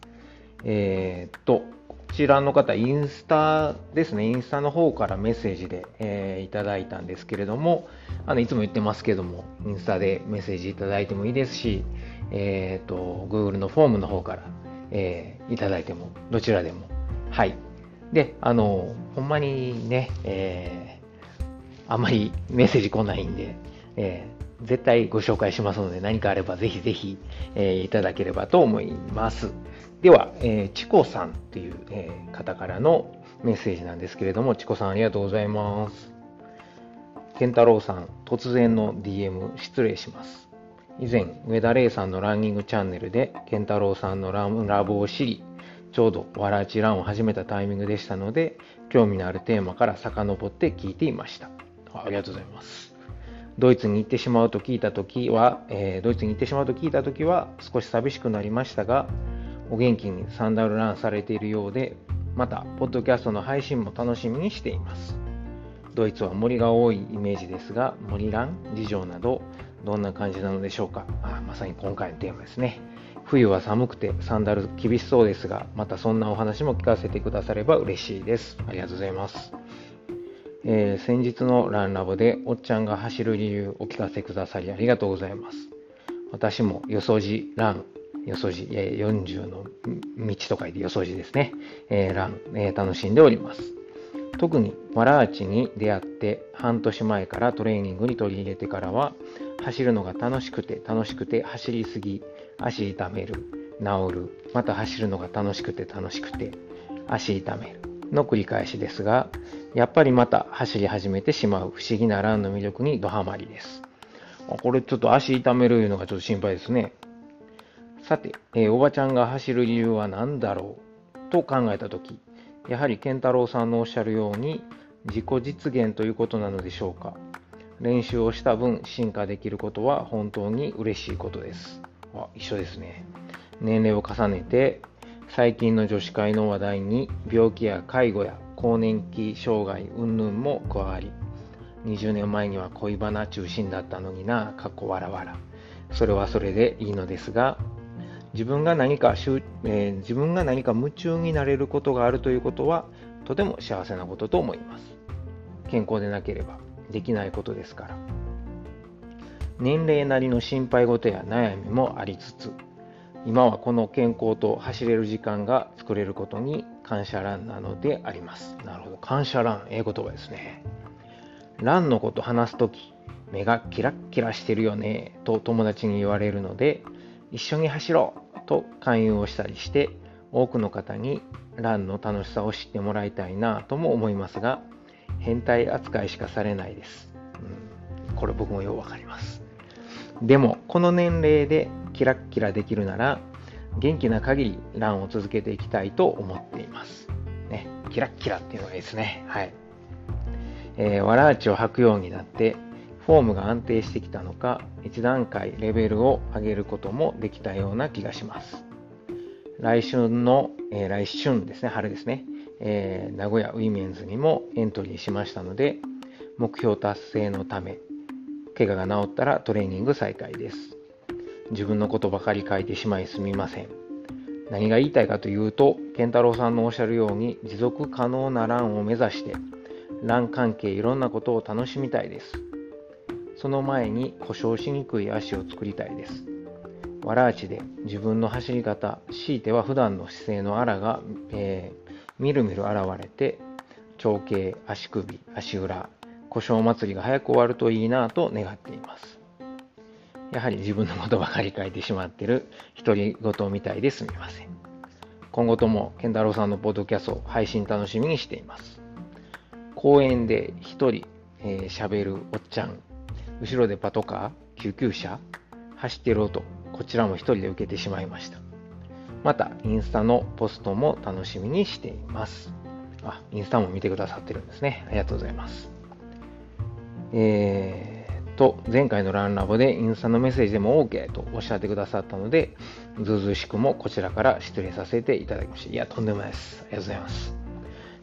えー、っと、こちらの方、インスタですね、インスタの方からメッセージで、えー、いただいたんですけれども、あのいつも言ってますけども、インスタでメッセージいただいてもいいですし、えー、っと、Google のフォームの方から、えー、いただいても、どちらでも。はい。で、あの、ほんまにね、えー、あんまりメッセージ来ないんで、えー、絶対ご紹介しますので、何かあればぜひぜひ、えー、いただければと思います。では、えー、チコさんっていう、えー、方からのメッセージなんですけれども、チコさんありがとうございます。健太郎さん、突然の DM 失礼します。以前、上田玲さんのランニングチャンネルで、健太郎さんのララブを知り、ちょうどわらちランを始めたタイミングでしたので、興味のあるテーマから遡って聞いていました。ありがとうございます。ドイツに行ってしまうと聞いたときは、えー、ドイツに行ってしまうと聞いたときは少し寂しくなりましたが、お元気にサンダルランされているようで、また、ポッドキャストの配信も楽しみにしています。ドイツは森が多いイメージですが、森ラン、事情など、どんな感じなのでしょうか。あまさに今回のテーマですね。冬は寒くてサンダル厳しそうですが、またそんなお話も聞かせてくだされば嬉しいです。ありがとうございます。えー、先日のランラボでおっちゃんが走る理由お聞かせくださりありがとうございます。私もよそじラン、よそじ、え、40の道と書いてよそじですね、えー、ラン、えー、楽しんでおります。特にワラーチに出会って半年前からトレーニングに取り入れてからは走るのが楽しくて楽しくて走りすぎ足痛める治るまた走るのが楽しくて楽しくて足痛めるの繰り返しですがやっぱりまた走り始めてしまう不思議なランの魅力にドハマりです。これちょっと足痛めるいうのがちょっと心配ですね。さて、えー、おばちゃんが走る理由は何だろうと考えたとき、やはり健太郎さんのおっしゃるように自己実現ということなのでしょうか。練習をした分進化できることは本当に嬉しいことです。あ一緒ですね。年齢を重ねて最近の女子会の話題に病気や介護や更年期障害云々も加わり20年前には恋バナ中心だったのになかっこわらわら。それはそれでいいのですが自分が何か、えー、自分が何か夢中になれることがあるということはとても幸せなことと思います。健康でなければできないことですから。年齢なりの心配事や悩みもありつつ今はこの健康と走れる時間が作れることに感謝欄なのであります。なるほど。感謝欄、ええ言葉ですね。欄のこと話すとき、目がキラッキラしてるよね、と友達に言われるので、一緒に走ろうと勧誘をしたりして、多くの方にランの楽しさを知ってもらいたいなとも思いますが、変態扱いしかされないです。うん、これ僕もようわかります。でも、この年齢でキラッキラできるなら、元気な限りランを続けていきたいと思っています。ね、キラッキラっていうのがいいですね。はい。えー、わらあちを履くようになって、フォームが安定してきたのか、一段階レベルを上げることもできたような気がします。来春の、えー、来春ですね、春ですね、えー、名古屋ウィメンズにもエントリーしましたので、目標達成のため、怪我が治ったらトレーニング再開です。自分のことばかり書いてしまいすみません。何が言いたいかというと、健太郎さんのおっしゃるように持続可能なランを目指して、ラン関係いろんなことを楽しみたいです。その前に故障しにくい足を作りたいです。わらあちで自分の走り方、強いては普段の姿勢のあらが、えー、みるみる現れて、長径、足首、足裏、故障祭りが早く終わるといいなと願っています。やはり自分のことばかり書いてしまってる独り言みたいですみません。今後とも健太郎さんのポッドキャスト配信楽しみにしています。公園で一人喋、えー、るおっちゃん後ろでパトカー、救急車、走ってる音、こちらも一人で受けてしまいました。また、インスタのポストも楽しみにしています。あ、インスタも見てくださってるんですね。ありがとうございます。えー、と、前回のランラボでインスタのメッセージでも OK とおっしゃってくださったので、ずうずうしくもこちらから失礼させていただきました。いや、とんでもないです。ありがとうございます。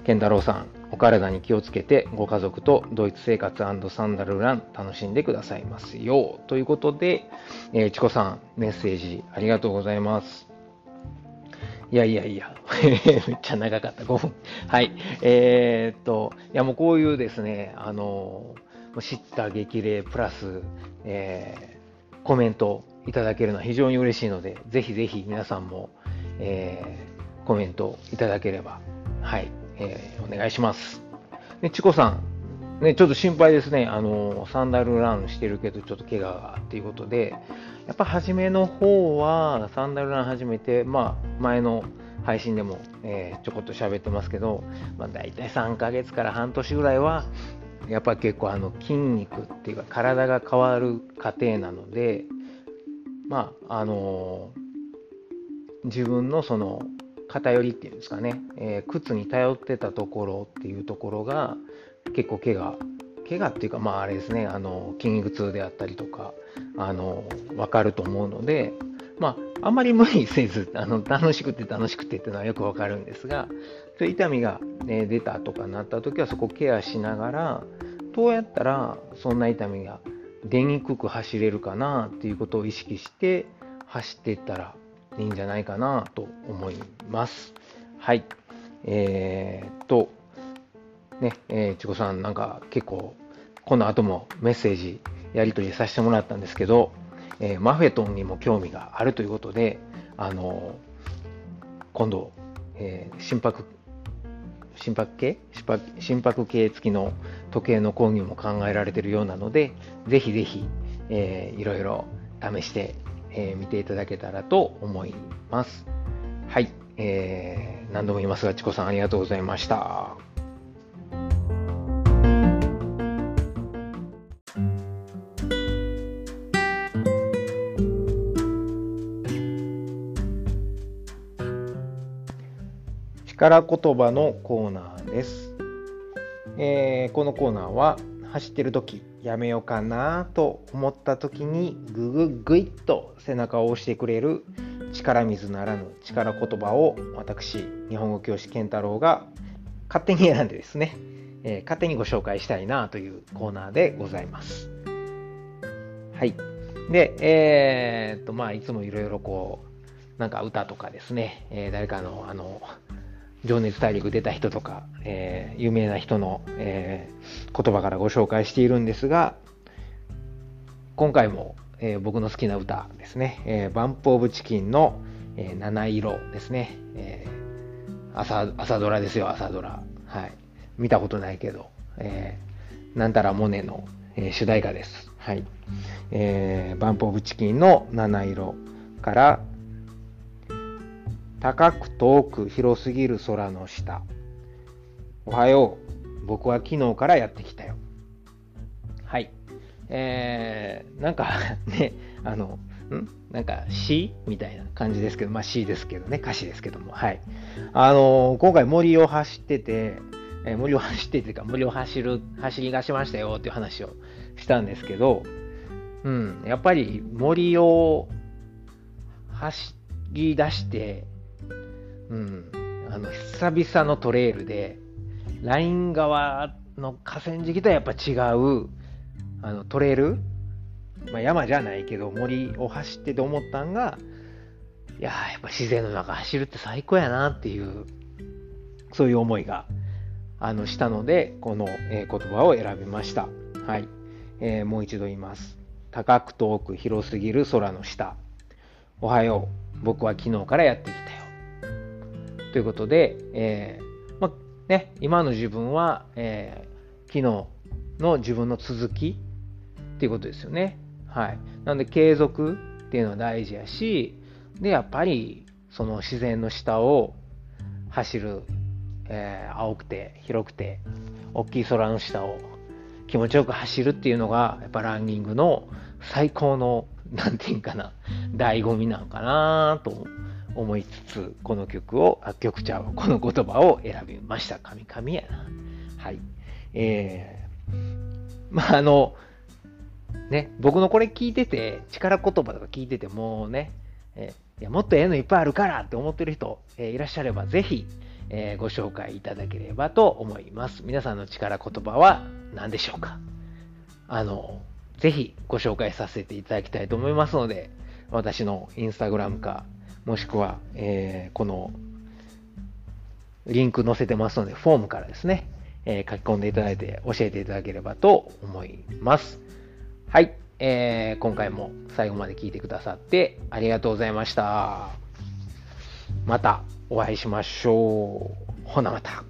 健太郎さん、お体に気をつけてご家族とドイツ生活サンダルラン楽しんでくださいますよ。ということで、えー、チコさん、メッセージありがとうございます。いやいやいや、めっちゃ長かった、5分。はい。えー、っと、いやもうこういうですね、あの、知った激励プラス、えー、コメントいただけるのは非常に嬉しいので、ぜひぜひ皆さんも、えー、コメントいただければ、はい、えー、お願いします。で、チコさん、ね、ちょっと心配ですね。あの、サンダルランしてるけど、ちょっと怪我がっていうことで、やっぱ初めの方は、サンダルラン始めて、まあ、前の配信でも、えー、ちょこっと喋ってますけど、まあ、大体3ヶ月から半年ぐらいは、やっぱ結構あの筋肉っていうか体が変わる過程なので、まあ、あの、自分のその偏りっていうんですかね、えー、靴に頼ってたところっていうところが結構怪我怪我っていうかまああれですね。あの筋肉痛であったりとかあの分かると思うのでまああんまり無理せずあの楽しくて楽しくてっていうのはよく分かるんですがそういう痛みが、ね、出たとかなった時はそこケアしながらどうやったらそんな痛みが出にくく走れるかなっていうことを意識して走っていったらいいんじゃないかなと思います。はい。えー、っと、ね、えー、ちこさんなんか結構、この後もメッセージやり取りさせてもらったんですけど、えー、マフェトンにも興味があるということで、あの今度、えー、心拍、心拍計心拍計付きの時計の購入も考えられているようなので、ぜひぜひ、えー、いろいろ試してえー、見ていただけたらと思います。はい。えー、何度も言いますが、チコさんありがとうございました。力言葉のコーナーです。えー、このコーナーは走ってる時やめようかなと思った時にぐぐぐいっと背中を押してくれる力水ならぬ力言葉を私日本語教師健太郎が勝手に選んでですね、えー、勝手にご紹介したいなというコーナーでございます。はい。で、えー、っと、まあ、いつもいろいろこう、なんか歌とかですね、えー、誰かの、あの、情熱大陸出た人とか、えー、有名な人の、えー、言葉からご紹介しているんですが、今回も、えー、僕の好きな歌ですね、えー、バンプオブチキンの、えー、七色ですね、えー、朝、朝ドラですよ、朝ドラ。はい。見たことないけど、えー、なんたらモネの、えー、主題歌です。はい。えー、バンプオブチキンの七色から、高く遠く広すぎる空の下。おはよう。僕は昨日からやってきたよ。はい。えー、なんか ね、あの、ん？なんか詩？みたいな感じですけど、まあ詩ですけどね、歌詞ですけども、はい。あのー、今回森を走ってて、えー、森を走っててか、森を走る、走り出しましたよっていう話をしたんですけど、うん、やっぱり森を走り出して、うん、あの、久々のトレイルで、ライン側の河川敷とはやっぱ違う、あの、トレイル、まあ、山じゃないけど森を走ってて思ったんが、いややっぱ自然の中走るって最高やなっていう、そういう思いが、あの、したので、この、え、言葉を選びました。はい。えー、もう一度言います。高く遠く広すぎる空の下。おはよう。僕は昨日からやってきた。ということで、えー、まね、今の自分は、えー、昨日の自分の続きっていうことですよね。はい。なので、継続っていうのは大事やし、で、やっぱり、その自然の下を走る、えー、青くて広くて大きい空の下を気持ちよく走るっていうのが、やっぱランニングの最高の、なんていうんかな、醍醐味なのかなと思いつつ、この曲を、あ、曲ちゃう、この言葉を選びました。神々やな。はい。えー、まあ、あの、ね、僕のこれ聞いてて、力言葉とか聞いててもうね、えー、いやもっとええのいっぱいあるからって思ってる人、えー、いらっしゃれば、ぜひ、えー、ご紹介いただければと思います。皆さんの力言葉は何でしょうか？あの、ぜひご紹介させていただきたいと思いますので、私のインスタグラムか、もしくは、えー、このリンク載せてますので、フォームからですね、えー、書き込んでいただいて教えていただければと思います。はい、えー、今回も最後まで聞いてくださってありがとうございました。またお会いしましょう。ほなまた。